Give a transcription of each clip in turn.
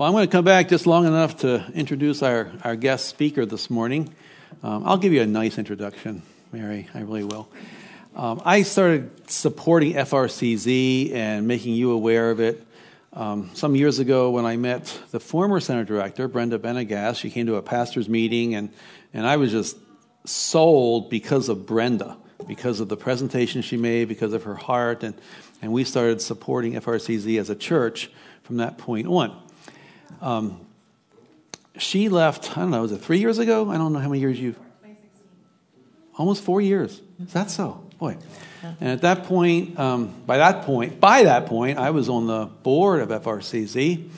Well, I'm going to come back just long enough to introduce our, our guest speaker this morning. Um, I'll give you a nice introduction, Mary. I really will. Um, I started supporting FRCZ and making you aware of it um, some years ago when I met the former center director, Brenda Benegas. She came to a pastor's meeting, and, and I was just sold because of Brenda, because of the presentation she made, because of her heart, and, and we started supporting FRCZ as a church from that point on. Um, she left, I don't know, was it three years ago? I don't know how many years you've. Almost four years. Is that so? Boy. And at that point, um, by that point, by that point, I was on the board of FRCZ,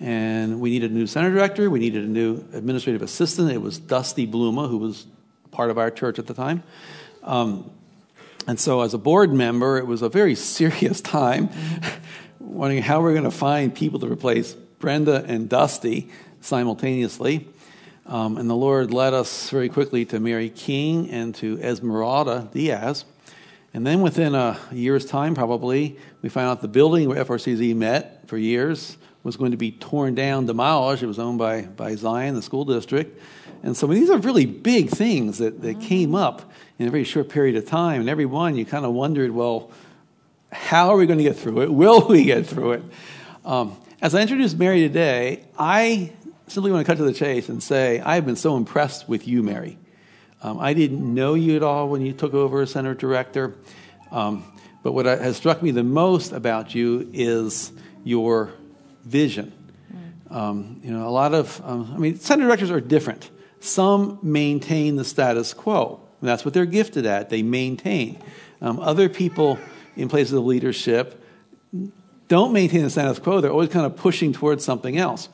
and we needed a new center director. We needed a new administrative assistant. It was Dusty Bluma, who was part of our church at the time. Um, and so, as a board member, it was a very serious time, wondering how we're going to find people to replace Brenda and Dusty simultaneously. Um, and the Lord led us very quickly to Mary King and to Esmeralda Diaz. And then within a year's time, probably, we found out the building where FRCZ met for years was going to be torn down, demolished. It was owned by, by Zion, the school district. And so these are really big things that, that came up in a very short period of time. And every one, you kind of wondered, well, how are we going to get through it? Will we get through it? Um, as I introduce Mary today, I simply want to cut to the chase and say I have been so impressed with you, Mary. Um, I didn't know you at all when you took over as center director, um, but what has struck me the most about you is your vision. Um, you know, a lot of, um, I mean, center directors are different. Some maintain the status quo, and that's what they're gifted at. They maintain. Um, other people in places of leadership don't maintain the status quo. They're always kind of pushing towards something else.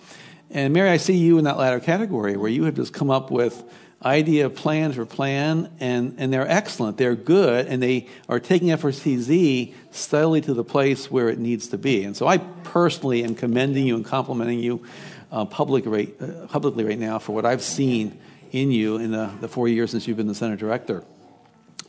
And Mary, I see you in that latter category where you have just come up with idea plans for plan, and, and they're excellent. They're good, and they are taking FRCZ steadily to the place where it needs to be. And so I personally am commending you and complimenting you uh, public right, uh, publicly right now for what I've seen in you in the, the four years since you've been the center director.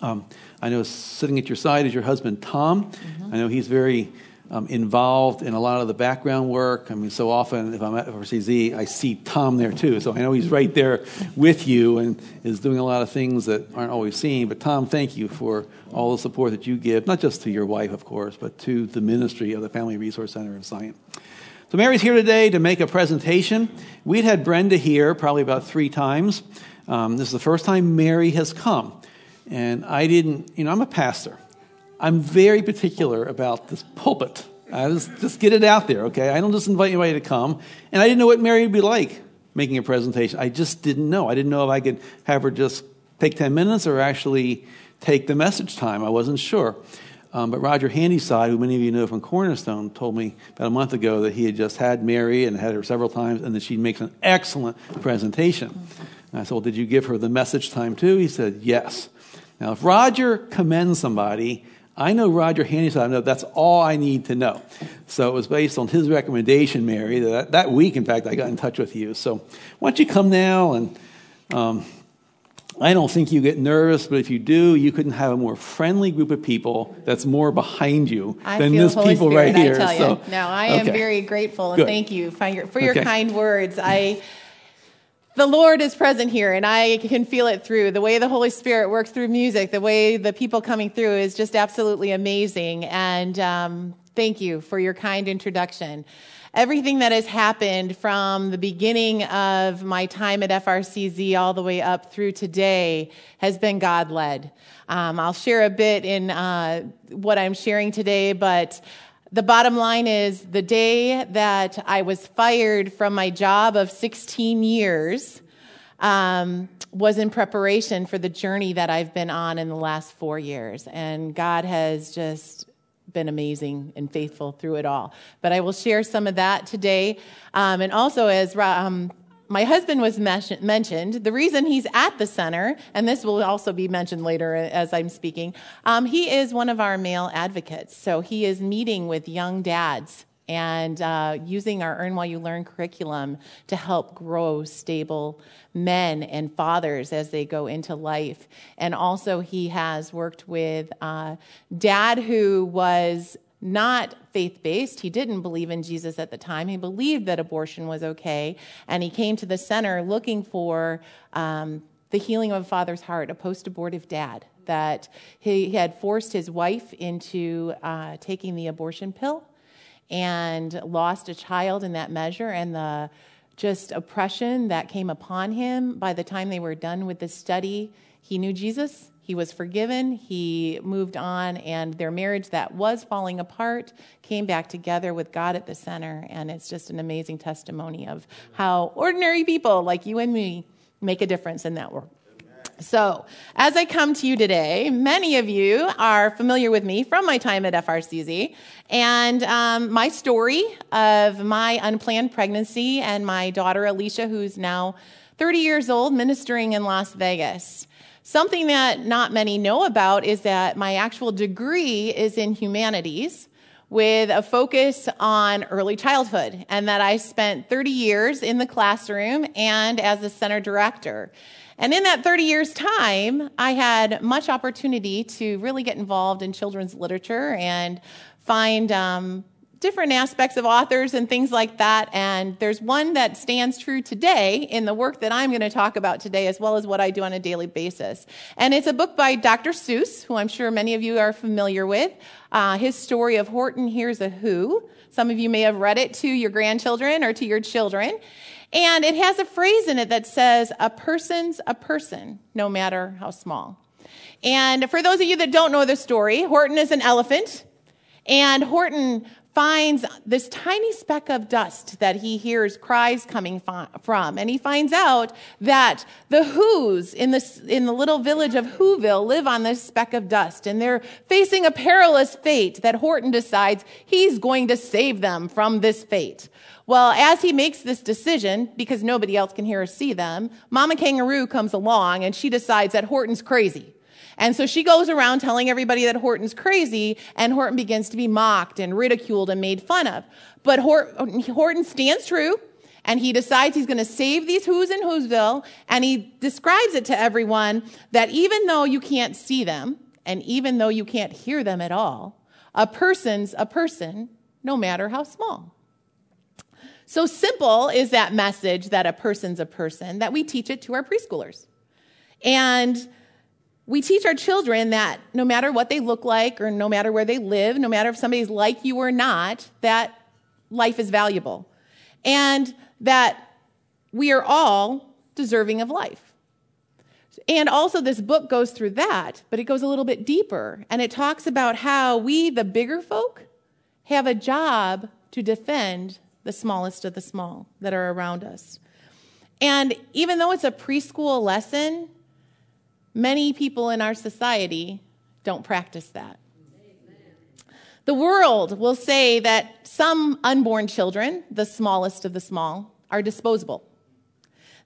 Um, I know sitting at your side is your husband, Tom. Mm-hmm. I know he's very um, involved in a lot of the background work. I mean, so often if I'm at FRCZ, I see Tom there too. So I know he's right there with you and is doing a lot of things that aren't always seen. But Tom, thank you for all the support that you give, not just to your wife, of course, but to the ministry of the Family Resource Center of Zion. So Mary's here today to make a presentation. We'd had Brenda here probably about three times. Um, this is the first time Mary has come. And I didn't, you know, I'm a pastor. I'm very particular about this pulpit. I just, just get it out there, okay? I don't just invite anybody to come. And I didn't know what Mary would be like making a presentation. I just didn't know. I didn't know if I could have her just take 10 minutes or actually take the message time. I wasn't sure. Um, but Roger Handyside, who many of you know from Cornerstone, told me about a month ago that he had just had Mary and had her several times and that she makes an excellent presentation. And I said, Well, did you give her the message time too? He said, Yes. Now, if Roger commends somebody, I know Roger Handyside. I know that's all I need to know. So it was based on his recommendation, Mary. That, that week, in fact, I got in touch with you. So why don't you come now? And um, I don't think you get nervous, but if you do, you couldn't have a more friendly group of people that's more behind you I than this Holy people Spirit, right here. I tell you. So, no, I am very grateful and Good. thank you for your, for your Okay. kind words. I the Lord is present here, and I can feel it through the way the Holy Spirit works through music. The way the people coming through is just absolutely amazing. And um, thank you for your kind introduction. Everything that has happened from the beginning of my time at FRCZ all the way up through today has been God led. Um, I'll share a bit in uh, what I'm sharing today, but the bottom line is the day that I was fired from my job of 16 years um, was in preparation for the journey that I've been on in the last four years. And God has just been amazing and faithful through it all. But I will share some of that today. Um, and also, as um, my husband was mentioned, the reason he's at the center, and this will also be mentioned later as I'm speaking, um, he is one of our male advocates. So he is meeting with young dads and uh, using our Earn While You Learn curriculum to help grow stable men and fathers as they go into life. And also, he has worked with uh, dad who was not faith based. He didn't believe in Jesus at the time. He believed that abortion was okay. And he came to the center looking for um, the healing of a father's heart, a post abortive dad, that he had forced his wife into uh, taking the abortion pill and lost a child in that measure. And the just oppression that came upon him by the time they were done with the study, he knew Jesus he was forgiven, he moved on, and their marriage that was falling apart came back together with God at the center. And it's just an amazing testimony of how ordinary people like you and me make a difference in that world. So, as I come to you today, many of you are familiar with me from my time at FRCZ and um, my story of my unplanned pregnancy and my daughter Alicia, who's now 30 years old, ministering in Las Vegas. Something that not many know about is that my actual degree is in humanities with a focus on early childhood, and that I spent 30 years in the classroom and as a center director. And in that 30 years' time, I had much opportunity to really get involved in children's literature and find um, different aspects of authors and things like that. And there's one that stands true today in the work that I'm going to talk about today, as well as what I do on a daily basis. And it's a book by Dr. Seuss, who I'm sure many of you are familiar with. Uh, his story of Horton Hears a Who. Some of you may have read it to your grandchildren or to your children. And it has a phrase in it that says, A person's a person, no matter how small. And for those of you that don't know the story, Horton is an elephant. And Horton finds this tiny speck of dust that he hears cries coming from. And he finds out that the Who's in, this, in the little village of Whoville live on this speck of dust. And they're facing a perilous fate that Horton decides he's going to save them from this fate. Well, as he makes this decision, because nobody else can hear or see them, Mama Kangaroo comes along and she decides that Horton's crazy. And so she goes around telling everybody that Horton's crazy, and Horton begins to be mocked and ridiculed and made fun of. But Horton stands true, and he decides he's going to save these Who's in Whoville, and he describes it to everyone that even though you can't see them, and even though you can't hear them at all, a person's a person, no matter how small. So simple is that message that a person's a person that we teach it to our preschoolers. And we teach our children that no matter what they look like or no matter where they live, no matter if somebody's like you or not, that life is valuable. And that we are all deserving of life. And also, this book goes through that, but it goes a little bit deeper. And it talks about how we, the bigger folk, have a job to defend the smallest of the small that are around us. And even though it's a preschool lesson, Many people in our society don't practice that. The world will say that some unborn children, the smallest of the small, are disposable.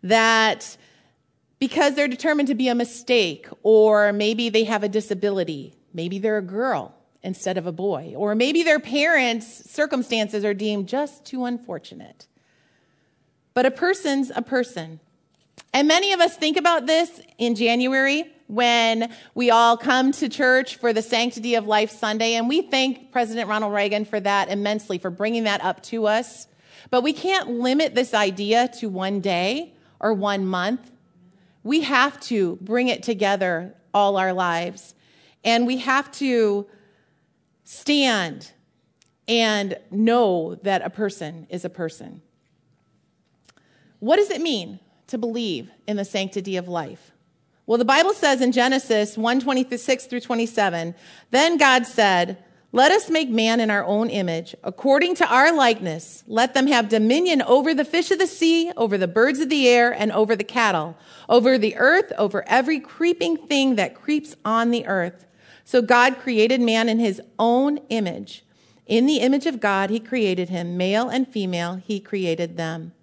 That because they're determined to be a mistake, or maybe they have a disability, maybe they're a girl instead of a boy, or maybe their parents' circumstances are deemed just too unfortunate. But a person's a person. And many of us think about this in January when we all come to church for the Sanctity of Life Sunday, and we thank President Ronald Reagan for that immensely, for bringing that up to us. But we can't limit this idea to one day or one month. We have to bring it together all our lives. And we have to stand and know that a person is a person. What does it mean to believe in the sanctity of life? Well, the Bible says in Genesis 1 26 through 27, then God said, Let us make man in our own image, according to our likeness. Let them have dominion over the fish of the sea, over the birds of the air, and over the cattle, over the earth, over every creeping thing that creeps on the earth. So God created man in his own image. In the image of God, he created him. Male and female, he created them.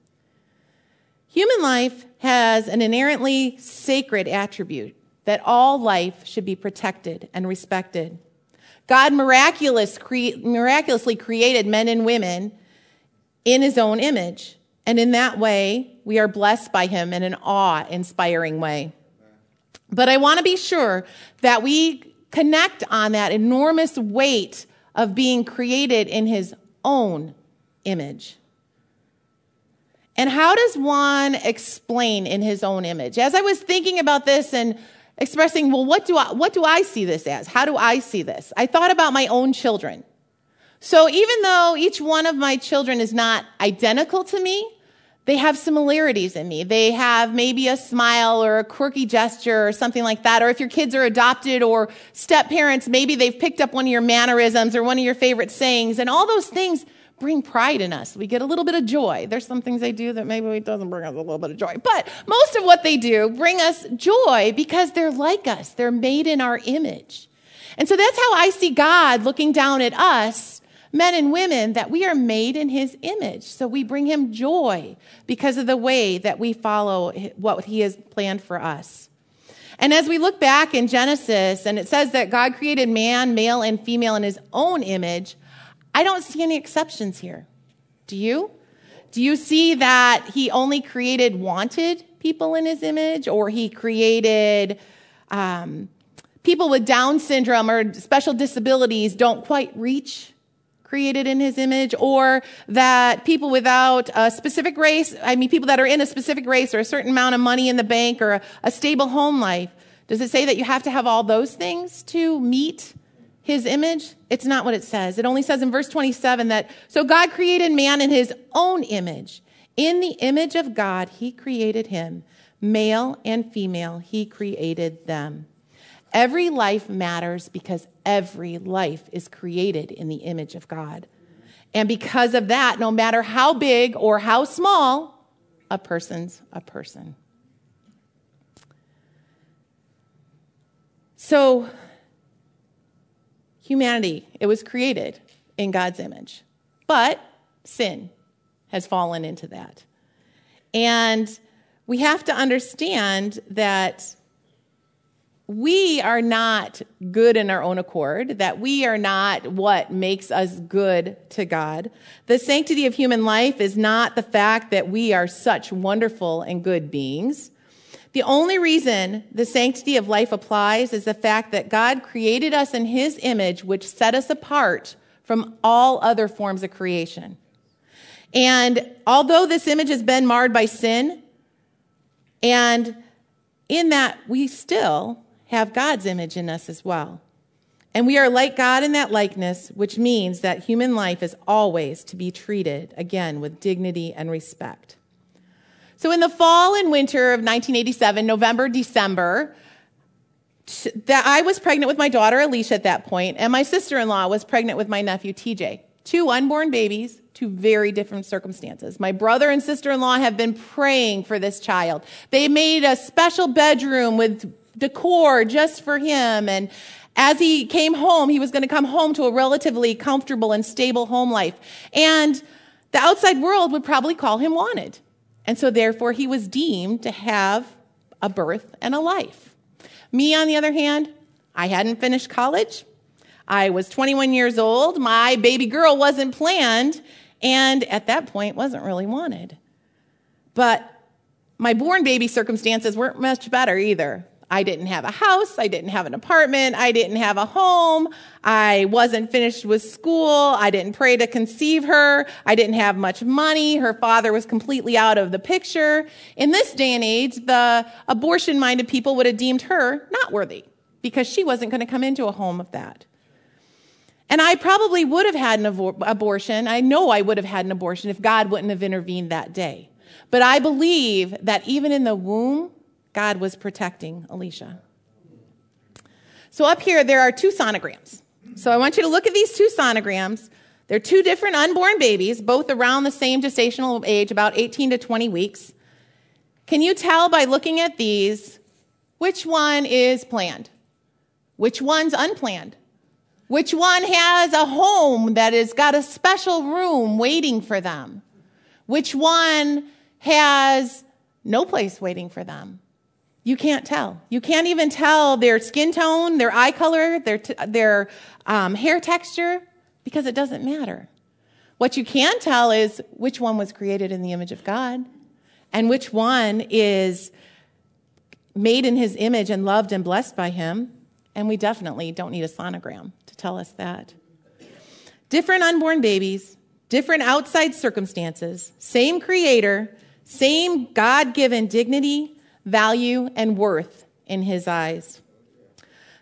Human life has an inherently sacred attribute that all life should be protected and respected. God miraculous cre- miraculously created men and women in his own image. And in that way, we are blessed by him in an awe inspiring way. But I want to be sure that we connect on that enormous weight of being created in his own image. And how does one explain in his own image? As I was thinking about this and expressing, well, what do I, what do I see this as? How do I see this? I thought about my own children. So even though each one of my children is not identical to me, they have similarities in me. They have maybe a smile or a quirky gesture or something like that. Or if your kids are adopted or step parents, maybe they've picked up one of your mannerisms or one of your favorite sayings. And all those things bring pride in us. We get a little bit of joy. There's some things they do that maybe it doesn't bring us a little bit of joy. But most of what they do bring us joy because they're like us. They're made in our image. And so that's how I see God looking down at us men and women, that we are made in his image. So we bring him joy because of the way that we follow what he has planned for us. And as we look back in Genesis, and it says that God created man, male, and female in his own image, I don't see any exceptions here. Do you? Do you see that he only created wanted people in his image, or he created um, people with Down syndrome or special disabilities don't quite reach created in his image, or that people without a specific race, I mean, people that are in a specific race or a certain amount of money in the bank or a, a stable home life. Does it say that you have to have all those things to meet his image? It's not what it says. It only says in verse 27 that, so God created man in his own image. In the image of God, he created him. Male and female, he created them. Every life matters because every life is created in the image of God. And because of that, no matter how big or how small, a person's a person. So, humanity, it was created in God's image. But sin has fallen into that. And we have to understand that we are not good in our own accord, that we are not what makes us good to God. The sanctity of human life is not the fact that we are such wonderful and good beings. The only reason the sanctity of life applies is the fact that God created us in his image, which set us apart from all other forms of creation. And although this image has been marred by sin, and in that we still have God's image in us as well. And we are like God in that likeness, which means that human life is always to be treated, again, with dignity and respect. So in the fall and winter of 1987, November, December, that I was pregnant with my daughter Alicia at that point, and my sister-in-law was pregnant with my nephew TJ. Two unborn babies, two very different circumstances. My brother and sister-in-law have been praying for this child. They made a special bedroom with decor just for him. And as he came home, he was going to come home to a relatively comfortable and stable home life. And the outside world would probably call him wanted. And so therefore he was deemed to have a birth and a life. Me, on the other hand, I hadn't finished college. I was 21 years old. My baby girl wasn't planned. And at that point, wasn't really wanted. But my born baby circumstances weren't much better either. I didn't have a house. I didn't have an apartment. I didn't have a home. I wasn't finished with school. I didn't pray to conceive her. I didn't have much money. Her father was completely out of the picture. In this day and age, the abortion minded people would have deemed her not worthy because she wasn't going to come into a home of that. And I probably would have had an abortion. I know I would have had an abortion if God wouldn't have intervened that day. But I believe that even in the womb, God was protecting Alicia. So up here, there are two sonograms. So I want you to look at these two sonograms. They're two different unborn babies, both around the same gestational age, about 18 to 20 weeks. Can you tell by looking at these which one is planned? Which one's unplanned? Which one has a home that has got a special room waiting for them? Which one has no place waiting for them? You can't tell. You can't even tell their skin tone, their eye color, their, t- their um, hair texture, because it doesn't matter. What you can tell is which one was created in the image of God and which one is made in his image and loved and blessed by him. And we definitely don't need a sonogram to tell us that. Different unborn babies, different outside circumstances, same creator, same God given dignity, value, and worth in his eyes.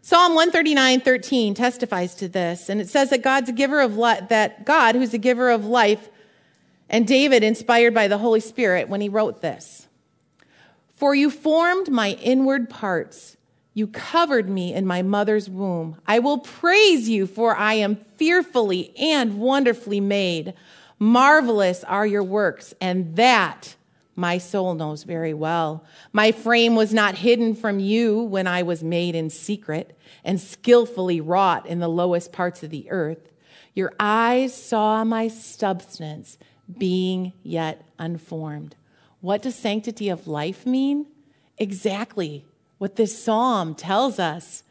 Psalm 139, 13 testifies to this, and it says that God's a giver of that God, who's a giver of life, and David inspired by the Holy Spirit when he wrote this. For you formed my inward parts. You covered me in my mother's womb. I will praise you, for I am fearfully and wonderfully made. Marvelous are your works, and that my soul knows very well. My frame was not hidden from you when I was made in secret and skillfully wrought in the lowest parts of the earth. Your eyes saw my substance being yet unformed. What does sanctity of life mean? Exactly what this psalm tells us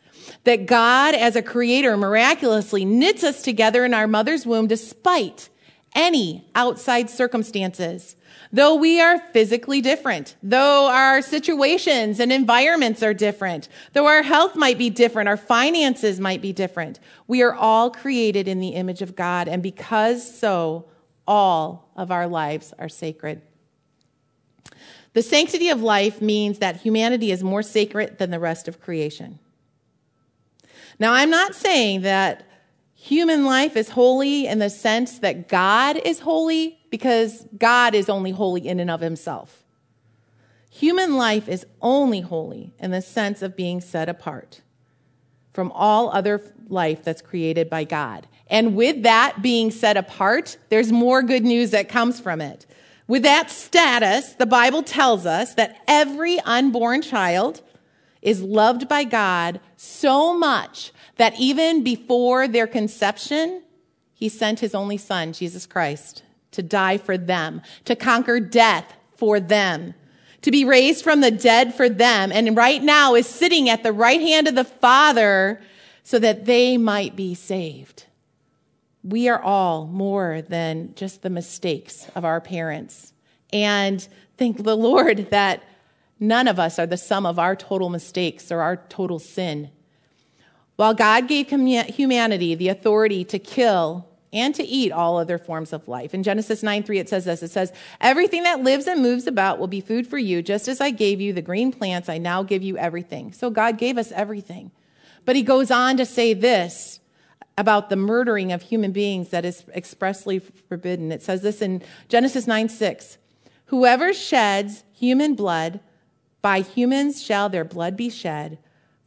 that God, as a creator, miraculously knits us together in our mother's womb despite any outside circumstances. Though we are physically different, though our situations and environments are different, though our health might be different, our finances might be different, we are all created in the image of God. And because so, all of our lives are sacred. The sanctity of life means that humanity is more sacred than the rest of creation. Now, I'm not saying that human life is holy in the sense that God is holy, because God is only holy in and of himself. Human life is only holy in the sense of being set apart from all other life that's created by God. And with that being set apart, there's more good news that comes from it. With that status, the Bible tells us that every unborn child is loved by God so much that even before their conception, he sent his only son, Jesus Christ, to die for them, to conquer death for them, to be raised from the dead for them, and right now is sitting at the right hand of the Father so that they might be saved. We are all more than just the mistakes of our parents. And thank the Lord that none of us are the sum of our total mistakes or our total sin. While God gave humanity the authority to kill and to eat all other forms of life. In Genesis 9 3, it says this it says, Everything that lives and moves about will be food for you. Just as I gave you the green plants, I now give you everything. So God gave us everything. But he goes on to say this about the murdering of human beings that is expressly forbidden. It says this in Genesis 9 6. Whoever sheds human blood, by humans shall their blood be shed,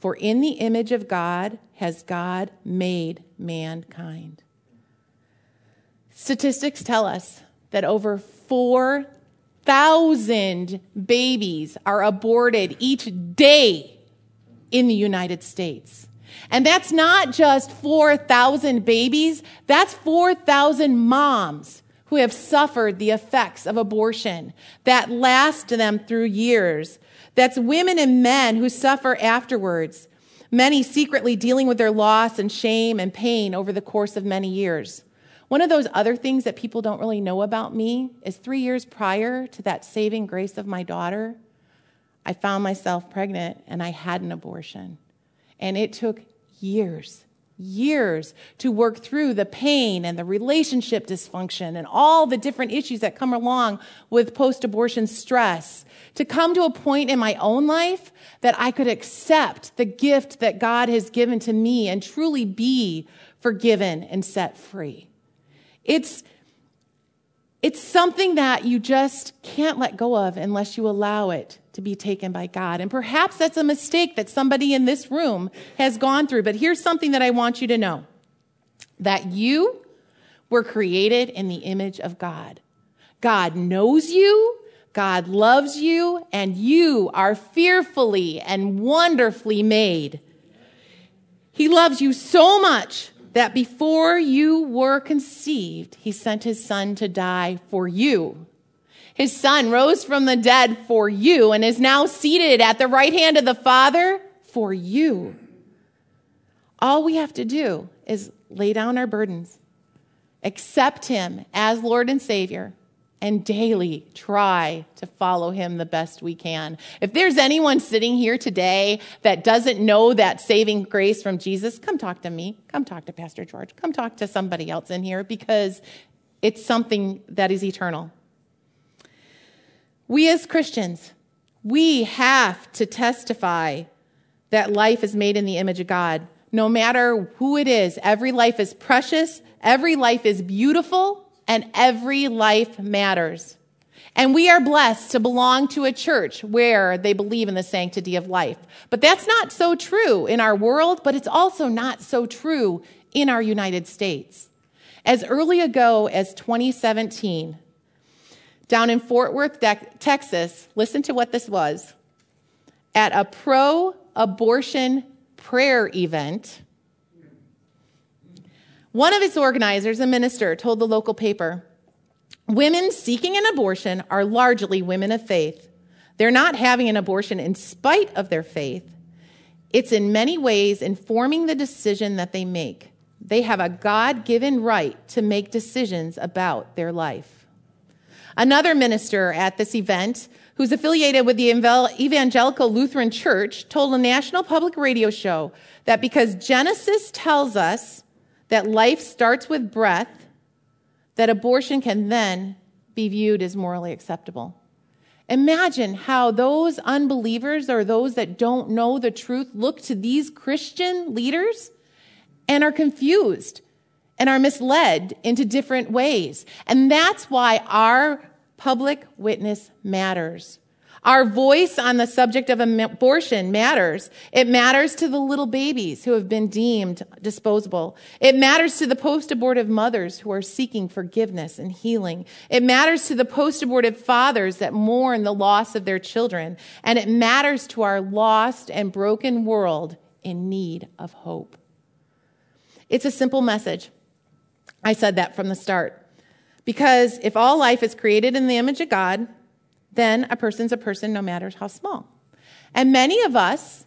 for in the image of God has God made mankind. Statistics tell us that over 4,000 babies are aborted each day in the United States. And that's not just 4,000 babies, that's 4,000 moms who have suffered the effects of abortion that last them through years. That's women and men who suffer afterwards, many secretly dealing with their loss and shame and pain over the course of many years. One of those other things that people don't really know about me is three years prior to that saving grace of my daughter, I found myself pregnant and I had an abortion. And it took years, years to work through the pain and the relationship dysfunction and all the different issues that come along with post abortion stress. To come to a point in my own life that I could accept the gift that God has given to me and truly be forgiven and set free. It's, it's something that you just can't let go of unless you allow it to be taken by God. And perhaps that's a mistake that somebody in this room has gone through. But here's something that I want you to know that you were created in the image of God. God knows you, God loves you, and you are fearfully and wonderfully made. He loves you so much that before you were conceived, he sent his son to die for you. His son rose from the dead for you and is now seated at the right hand of the Father for you. All we have to do is lay down our burdens, accept him as Lord and Savior, and daily try to follow him the best we can. If there's anyone sitting here today that doesn't know that saving grace from Jesus, come talk to me. Come talk to Pastor George. Come talk to somebody else in here because it's something that is eternal. We as Christians, we have to testify that life is made in the image of God. No matter who it is, every life is precious, every life is beautiful, and every life matters. And we are blessed to belong to a church where they believe in the sanctity of life. But that's not so true in our world, but it's also not so true in our United States. As early ago as 2017, down in Fort Worth, Texas, listen to what this was. At a pro abortion prayer event, one of its organizers, a minister, told the local paper Women seeking an abortion are largely women of faith. They're not having an abortion in spite of their faith. It's in many ways informing the decision that they make. They have a God given right to make decisions about their life. Another minister at this event, who's affiliated with the Evangelical Lutheran Church, told a national public radio show that because Genesis tells us that life starts with breath, that abortion can then be viewed as morally acceptable. Imagine how those unbelievers or those that don't know the truth look to these Christian leaders and are confused and are misled into different ways. And that's why our public witness matters. Our voice on the subject of abortion matters. It matters to the little babies who have been deemed disposable. It matters to the post abortive mothers who are seeking forgiveness and healing. It matters to the post abortive fathers that mourn the loss of their children. And it matters to our lost and broken world in need of hope. It's a simple message. I said that from the start. Because if all life is created in the image of God, then a person's a person no matter how small. And many of us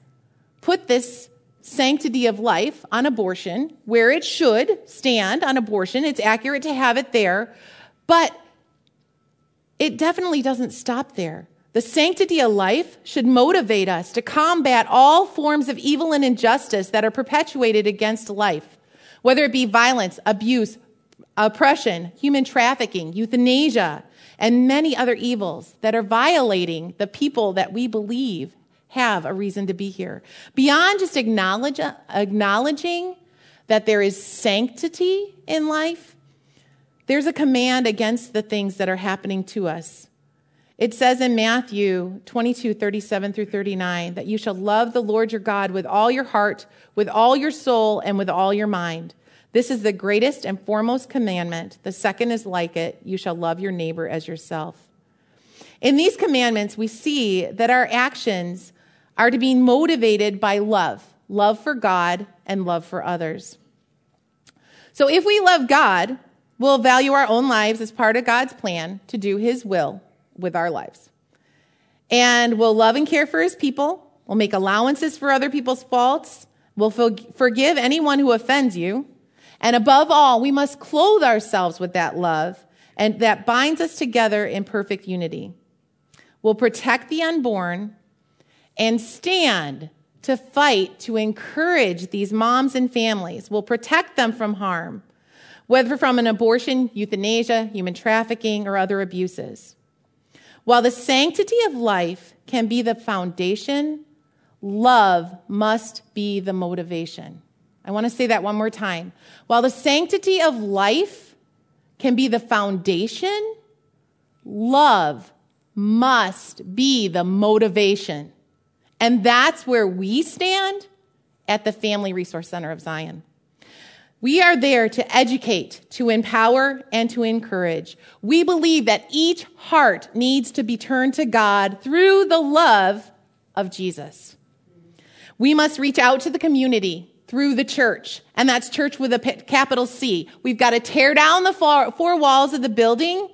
put this sanctity of life on abortion where it should stand on abortion. It's accurate to have it there, but it definitely doesn't stop there. The sanctity of life should motivate us to combat all forms of evil and injustice that are perpetuated against life, whether it be violence, abuse, oppression, human trafficking, euthanasia, and many other evils that are violating the people that we believe have a reason to be here. Beyond just acknowledge, acknowledging that there is sanctity in life, there's a command against the things that are happening to us. It says in Matthew 22, 37 through 39, that you shall love the Lord your God with all your heart, with all your soul, and with all your mind. This is the greatest and foremost commandment. The second is like it you shall love your neighbor as yourself. In these commandments, we see that our actions are to be motivated by love love for God and love for others. So if we love God, we'll value our own lives as part of God's plan to do his will with our lives. And we'll love and care for his people. We'll make allowances for other people's faults. We'll forgive anyone who offends you. And above all, we must clothe ourselves with that love and that binds us together in perfect unity. We'll protect the unborn and stand to fight to encourage these moms and families. We'll protect them from harm, whether from an abortion, euthanasia, human trafficking, or other abuses. While the sanctity of life can be the foundation, love must be the motivation. I want to say that one more time. While the sanctity of life can be the foundation, love must be the motivation. And that's where we stand at the Family Resource Center of Zion. We are there to educate, to empower, and to encourage. We believe that each heart needs to be turned to God through the love of Jesus. We must reach out to the community through the church. And that's church with a capital C. We've got to tear down the four, walls of the building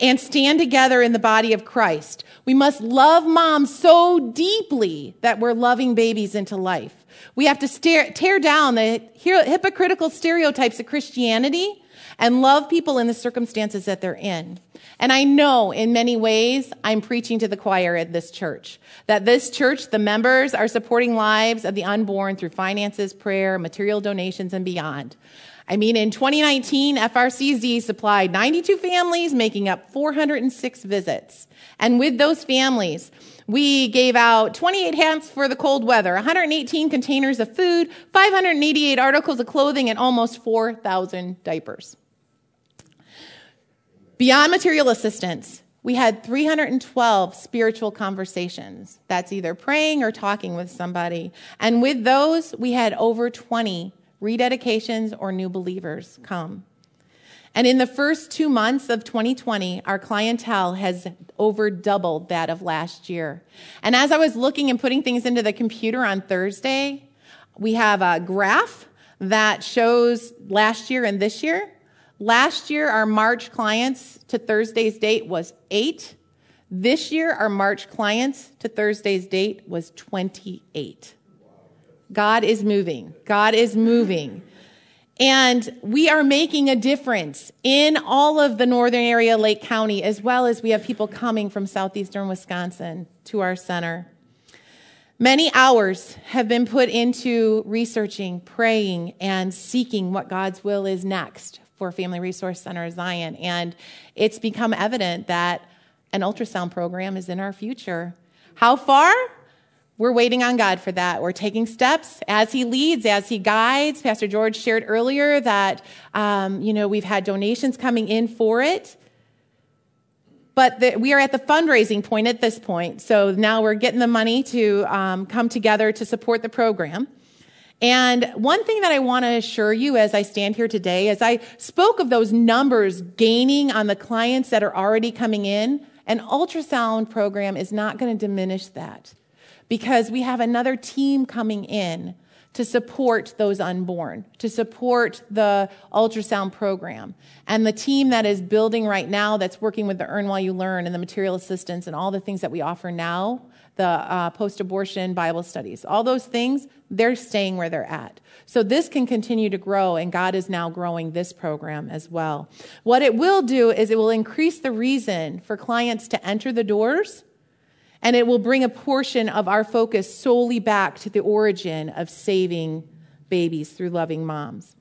and stand together in the body of Christ. We must love moms so deeply that we're loving babies into life. We have to stare, tear down the hypocritical stereotypes of Christianity and love people in the circumstances that they're in. And I know in many ways I'm preaching to the choir at this church. That this church, the members are supporting lives of the unborn through finances, prayer, material donations, and beyond. I mean, in 2019, FRCZ supplied 92 families, making up 406 visits. And with those families, we gave out 28 hats for the cold weather, 118 containers of food, 588 articles of clothing, and almost 4,000 diapers. Beyond material assistance, we had 312 spiritual conversations. That's either praying or talking with somebody. And with those, we had over 20 rededications or new believers come. And in the first two months of 2020, our clientele has over doubled that of last year. And as I was looking and putting things into the computer on Thursday, we have a graph that shows last year and this year. Last year, our March clients to Thursday's date was eight. This year, our March clients to Thursday's date was 28. God is moving. God is moving. And we are making a difference in all of the northern area, Lake County, as well as we have people coming from southeastern Wisconsin to our center. Many hours have been put into researching, praying, and seeking what God's will is next for Family Resource Center Zion. And it's become evident that an ultrasound program is in our future. How far? We're waiting on God for that. We're taking steps as He leads, as He guides. Pastor George shared earlier that, um, you know, we've had donations coming in for it. But the, we are at the fundraising point at this point. So now we're getting the money to um, come together to support the program. And one thing that I want to assure you as I stand here today, as I spoke of those numbers gaining on the clients that are already coming in, an ultrasound program is not going to diminish that because we have another team coming in to support those unborn, to support the ultrasound program. And the team that is building right now, that's working with the Earn While You Learn and the material assistance and all the things that we offer now, the uh, post abortion Bible studies, all those things, they're staying where they're at. So this can continue to grow, and God is now growing this program as well. What it will do is it will increase the reason for clients to enter the doors and it will bring a portion of our focus solely back to the origin of saving babies through loving moms.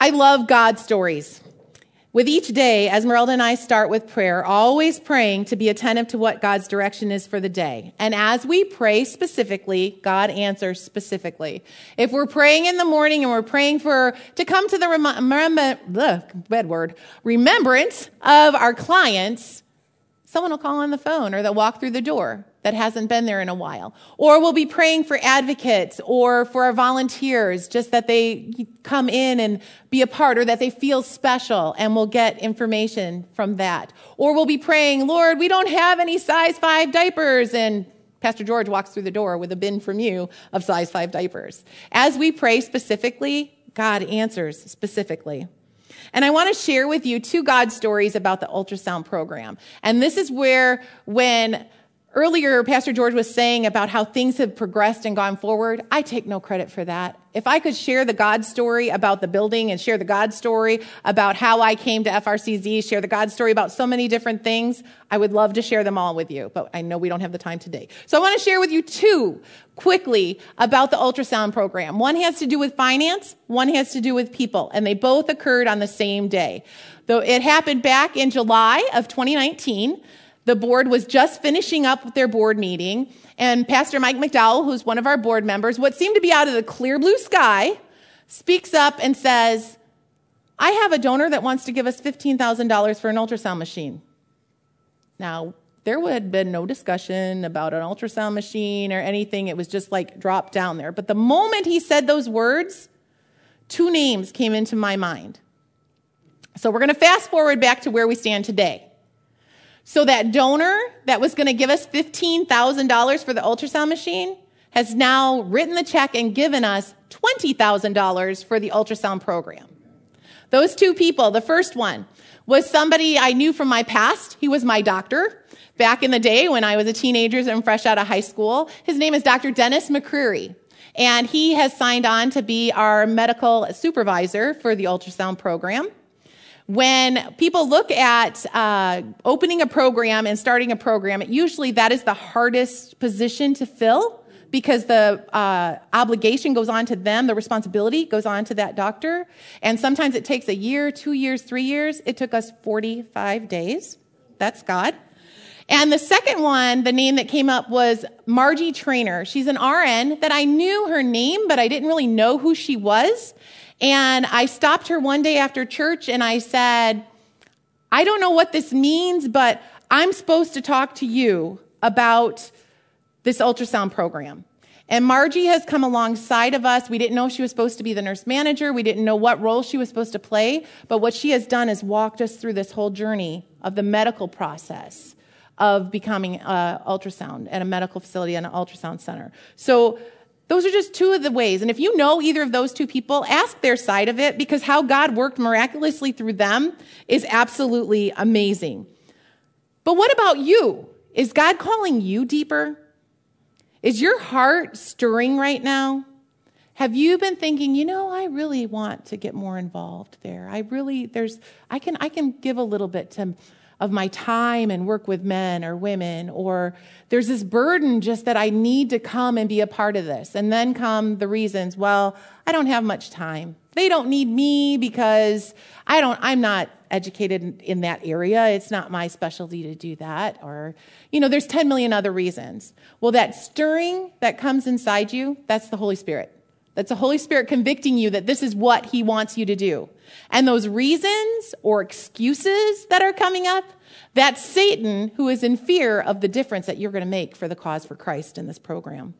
I love God stories. With each day, Esmeralda and I start with prayer, always praying to be attentive to what God's direction is for the day. And as we pray specifically, God answers specifically. If we're praying in the morning and we're praying for to come to the rem- remember, bad word, remembrance of our clients, someone will call on the phone or they'll walk through the door that hasn't been there in a while. Or we'll be praying for advocates or for our volunteers, just that they come in and be a part or that they feel special and we'll get information from that. Or we'll be praying, Lord, we don't have any size five diapers and Pastor George walks through the door with a bin from you of size five diapers. As we pray specifically, God answers specifically. And I want to share with you two God stories about the ultrasound program. And this is where, when earlier Pastor George was saying about how things have progressed and gone forward, I take no credit for that. If I could share the God story about the building and share the God story about how I came to FRCZ, share the God story about so many different things, I would love to share them all with you, but I know we don't have the time today. So I want to share with you two quickly about the ultrasound program. One has to do with finance, one has to do with people, and they both occurred on the same day. Though it happened back in July of 2019. The board was just finishing up their board meeting, and Pastor Mike McDowell, who's one of our board members, what seemed to be out of the clear blue sky, speaks up and says, I have a donor that wants to give us $15,000 for an ultrasound machine. Now, there would have been no discussion about an ultrasound machine or anything. It was just like dropped down there. But the moment he said those words, two names came into my mind. So we're going to fast forward back to where we stand today. So that donor that was going to give us $15,000 for the ultrasound machine has now written the check and given us $20,000 for the ultrasound program. Those two people, the first one was somebody I knew from my past. He was my doctor back in the day when I was a teenager and fresh out of high school. His name is Dr. Dennis McCreary. And he has signed on to be our medical supervisor for the ultrasound program. When people look at uh, opening a program and starting a program, usually that is the hardest position to fill because the uh, obligation goes on to them, the responsibility goes on to that doctor. And sometimes it takes a year, two years, three years. It took us 45 days. That's God. And the second one, the name that came up was Margie Trainer. She's an RN that I knew her name, but I didn't really know who she was. And I stopped her one day after church and I said, I don't know what this means, but I'm supposed to talk to you about this ultrasound program. And Margie has come alongside of us. We didn't know she was supposed to be the nurse manager. We didn't know what role she was supposed to play. But what she has done is walked us through this whole journey of the medical process of becoming an ultrasound at a medical facility and an ultrasound center. So those are just two of the ways. And if you know either of those two people, ask their side of it because how God worked miraculously through them is absolutely amazing. But what about you? Is God calling you deeper? Is your heart stirring right now? Have you been thinking, you know, I really want to get more involved there. I really there's I can I can give a little bit to of my time and work with men or women, or there's this burden just that I need to come and be a part of this. And then come the reasons, well, I don't have much time. They don't need me because I don't, I'm not educated in that area. It's not my specialty to do that. Or, you know, there's 10 million other reasons. Well, that stirring that comes inside you, that's the Holy Spirit. That's the Holy Spirit convicting you that this is what He wants you to do. And those reasons or excuses that are coming up, that's Satan who is in fear of the difference that you're going to make for the cause for Christ in this program.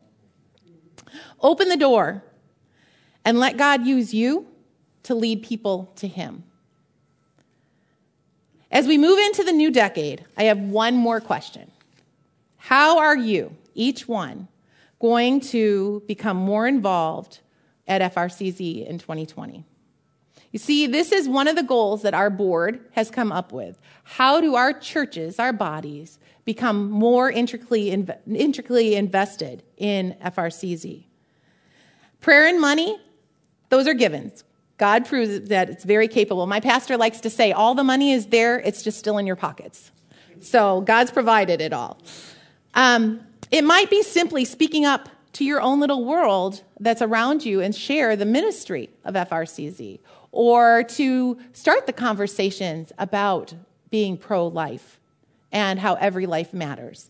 Open the door and let God use you to lead people to Him. As we move into the new decade, I have one more question. How are you, each one, going to become more involved at FRCZ in 2020? You see, this is one of the goals that our board has come up with. How do our churches, our bodies, become more intricately, intricately invested in FRCZ? Prayer and money, those are givens. God proves that it's very capable. My pastor likes to say, all the money is there, it's just still in your pockets. So God's provided it all. Um, it might be simply speaking up to your own little world that's around you and share the ministry of FRCZ or to start the conversations about being pro life and how every life matters.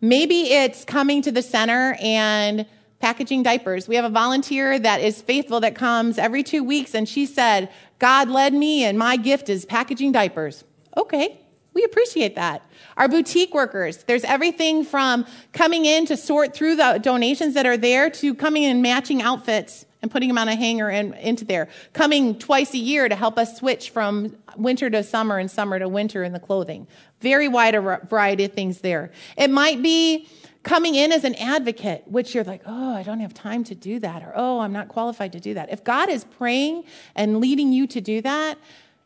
Maybe it's coming to the center and packaging diapers. We have a volunteer that is faithful that comes every two weeks, and she said, God led me, and my gift is packaging diapers. Okay, we appreciate that. Our boutique workers, there's everything from coming in to sort through the donations that are there to coming in matching outfits and putting them on a hanger and into there. Coming twice a year to help us switch from winter to summer and summer to winter in the clothing. Very wide variety of things there. It might be coming in as an advocate, which you're like, oh, I don't have time to do that, or oh, I'm not qualified to do that. If God is praying and leading you to do that,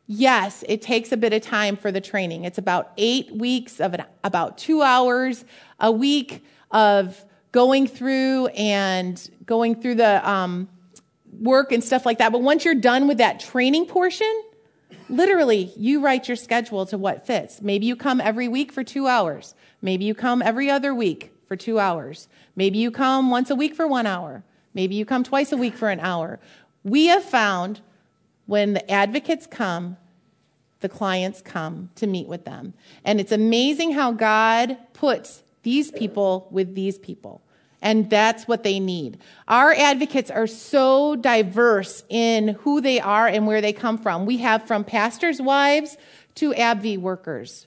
yes, it takes a bit of time for the training. It's about eight weeks of an, about two hours a week of going through and going through the um, work and stuff like that. But once you're done with that training portion, literally you write your schedule to what fits. Maybe you come every week for two hours. Maybe you come every other week for two hours. Maybe you come once a week for one hour. Maybe you come twice a week for an hour. We have found when the advocates come, the clients come to meet with them. And it's amazing how God puts these people with these people. And that's what they need. Our advocates are so diverse in who they are and where they come from. We have from pastors' wives to AbbVie workers.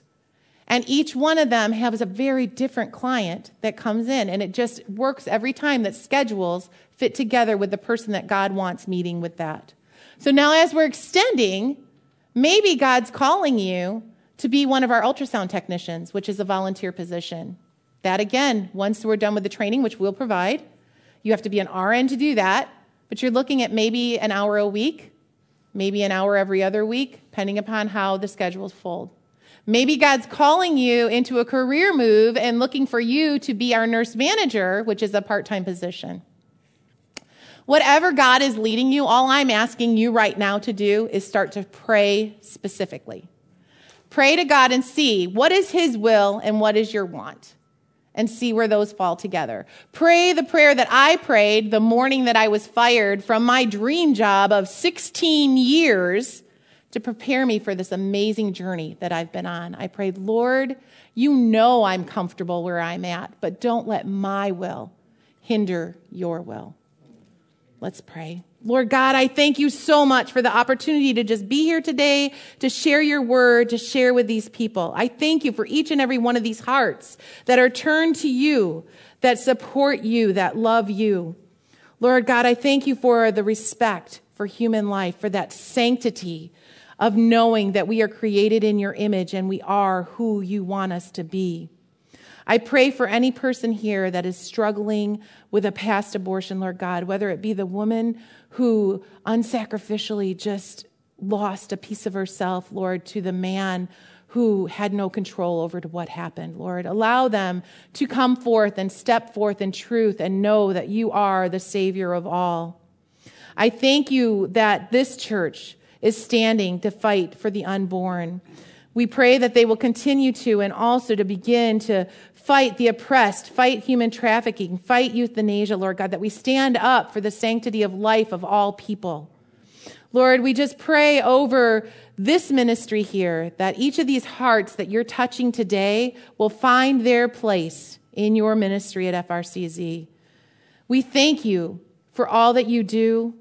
And each one of them has a very different client that comes in. And it just works every time that schedules fit together with the person that God wants meeting with that. So now, as we're extending, maybe God's calling you to be one of our ultrasound technicians, which is a volunteer position. That again, once we're done with the training, which we'll provide, you have to be an RN to do that, but you're looking at maybe an hour a week, maybe an hour every other week, depending upon how the schedules fold. Maybe God's calling you into a career move and looking for you to be our nurse manager, which is a part time position. Whatever God is leading you, all I'm asking you right now to do is start to pray specifically. Pray to God and see what is His will and what is your want, and see where those fall together. Pray the prayer that I prayed the morning that I was fired from my dream job of 16 years to prepare me for this amazing journey that I've been on. I prayed, Lord, you know I'm comfortable where I'm at, but don't let my will hinder your will. Let's pray. Lord God, I thank you so much for the opportunity to just be here today, to share your word, to share with these people. I thank you for each and every one of these hearts that are turned to you, that support you, that love you. Lord God, I thank you for the respect for human life, for that sanctity of knowing that we are created in your image and we are who you want us to be. I pray for any person here that is struggling with a past abortion, Lord God, whether it be the woman who unsacrificially just lost a piece of herself, Lord, to the man who had no control over what happened, Lord. Allow them to come forth and step forth in truth and know that you are the Savior of all. I thank you that this church is standing to fight for the unborn. We pray that they will continue to and also to begin to fight the oppressed, fight human trafficking, fight euthanasia, Lord God, that we stand up for the sanctity of life of all people. Lord, we just pray over this ministry here that each of these hearts that you're touching today will find their place in your ministry at FRCZ. We thank you for all that you do,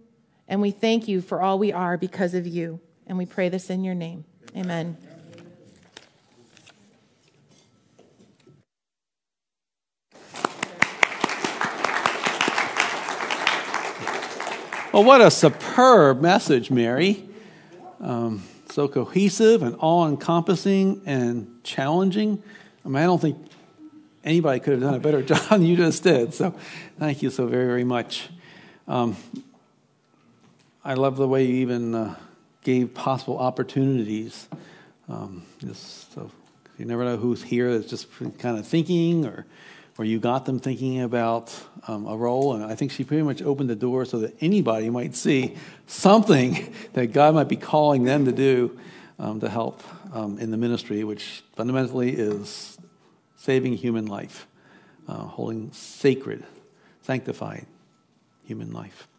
and we thank you for all we are because of you. And we pray this in your name. Amen. Well, what a superb message, Mary. Um, so cohesive and all encompassing and challenging. I mean, I don't think anybody could have done a better job than you just did. So thank you so very, very much. Um, I love the way you even uh, gave possible opportunities. Um, just so you never know who's here that's just kind of thinking or or you got them thinking about um, a role. And I think she pretty much opened the door so that anybody might see something that God might be calling them to do um, to help um, in the ministry, which fundamentally is saving human life, uh, holding sacred, sanctified human life.